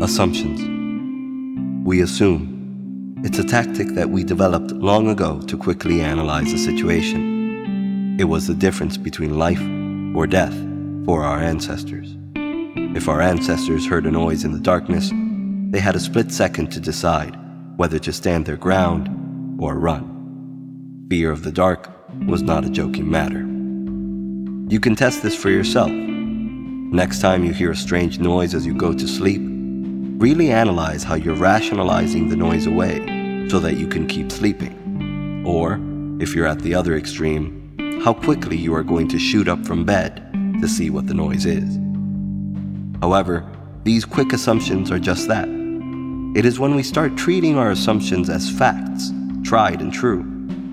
Assumptions. We assume. It's a tactic that we developed long ago to quickly analyze a situation. It was the difference between life or death for our ancestors. If our ancestors heard a noise in the darkness, they had a split second to decide whether to stand their ground or run. Fear of the dark was not a joking matter. You can test this for yourself. Next time you hear a strange noise as you go to sleep, really analyze how you're rationalizing the noise away so that you can keep sleeping. Or, if you're at the other extreme, how quickly you are going to shoot up from bed to see what the noise is. However, these quick assumptions are just that. It is when we start treating our assumptions as facts, tried and true,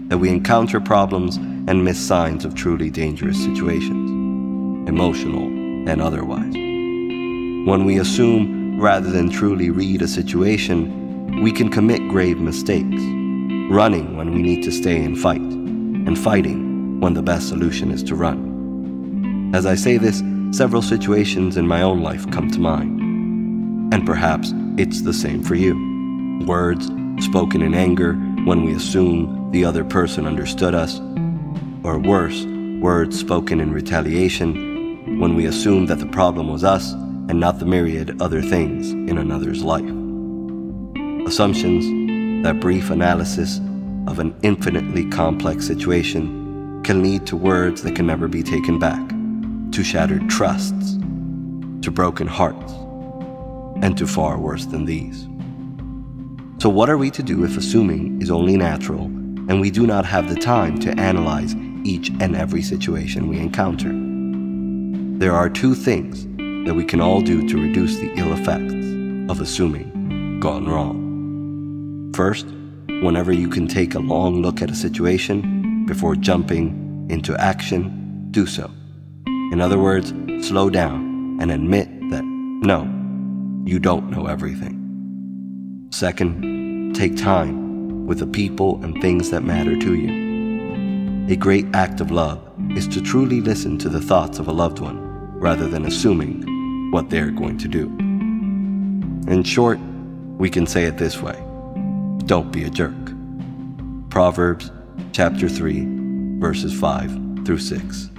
that we encounter problems and miss signs of truly dangerous situations, emotional and otherwise. When we assume rather than truly read a situation, we can commit grave mistakes, running when we need to stay and fight, and fighting when the best solution is to run. As I say this, several situations in my own life come to mind. And perhaps it's the same for you. Words spoken in anger when we assume the other person understood us, or worse, words spoken in retaliation when we assume that the problem was us and not the myriad other things in another's life. Assumptions, that brief analysis of an infinitely complex situation, can lead to words that can never be taken back, to shattered trusts, to broken hearts and to far worse than these. So, what are we to do if assuming is only natural and we do not have the time to analyze each and every situation we encounter? There are two things that we can all do to reduce the ill effects of assuming gone wrong. First, whenever you can take a long look at a situation before jumping into action, do so. In other words, slow down and admit that no, you don't know everything. Second, take time with the people and things that matter to you. A great act of love is to truly listen to the thoughts of a loved one rather than assuming what they're going to do. In short, we can say it this way don't be a jerk. Proverbs chapter 3, verses 5 through 6.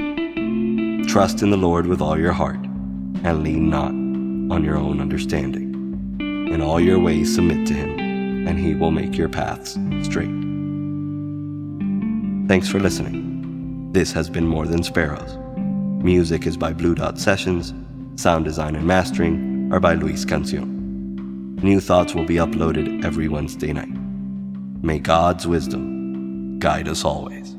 Trust in the Lord with all your heart and lean not on your own understanding. In all your ways, submit to Him, and He will make your paths straight. Thanks for listening. This has been More Than Sparrows. Music is by Blue Dot Sessions. Sound design and mastering are by Luis Cancion. New thoughts will be uploaded every Wednesday night. May God's wisdom guide us always.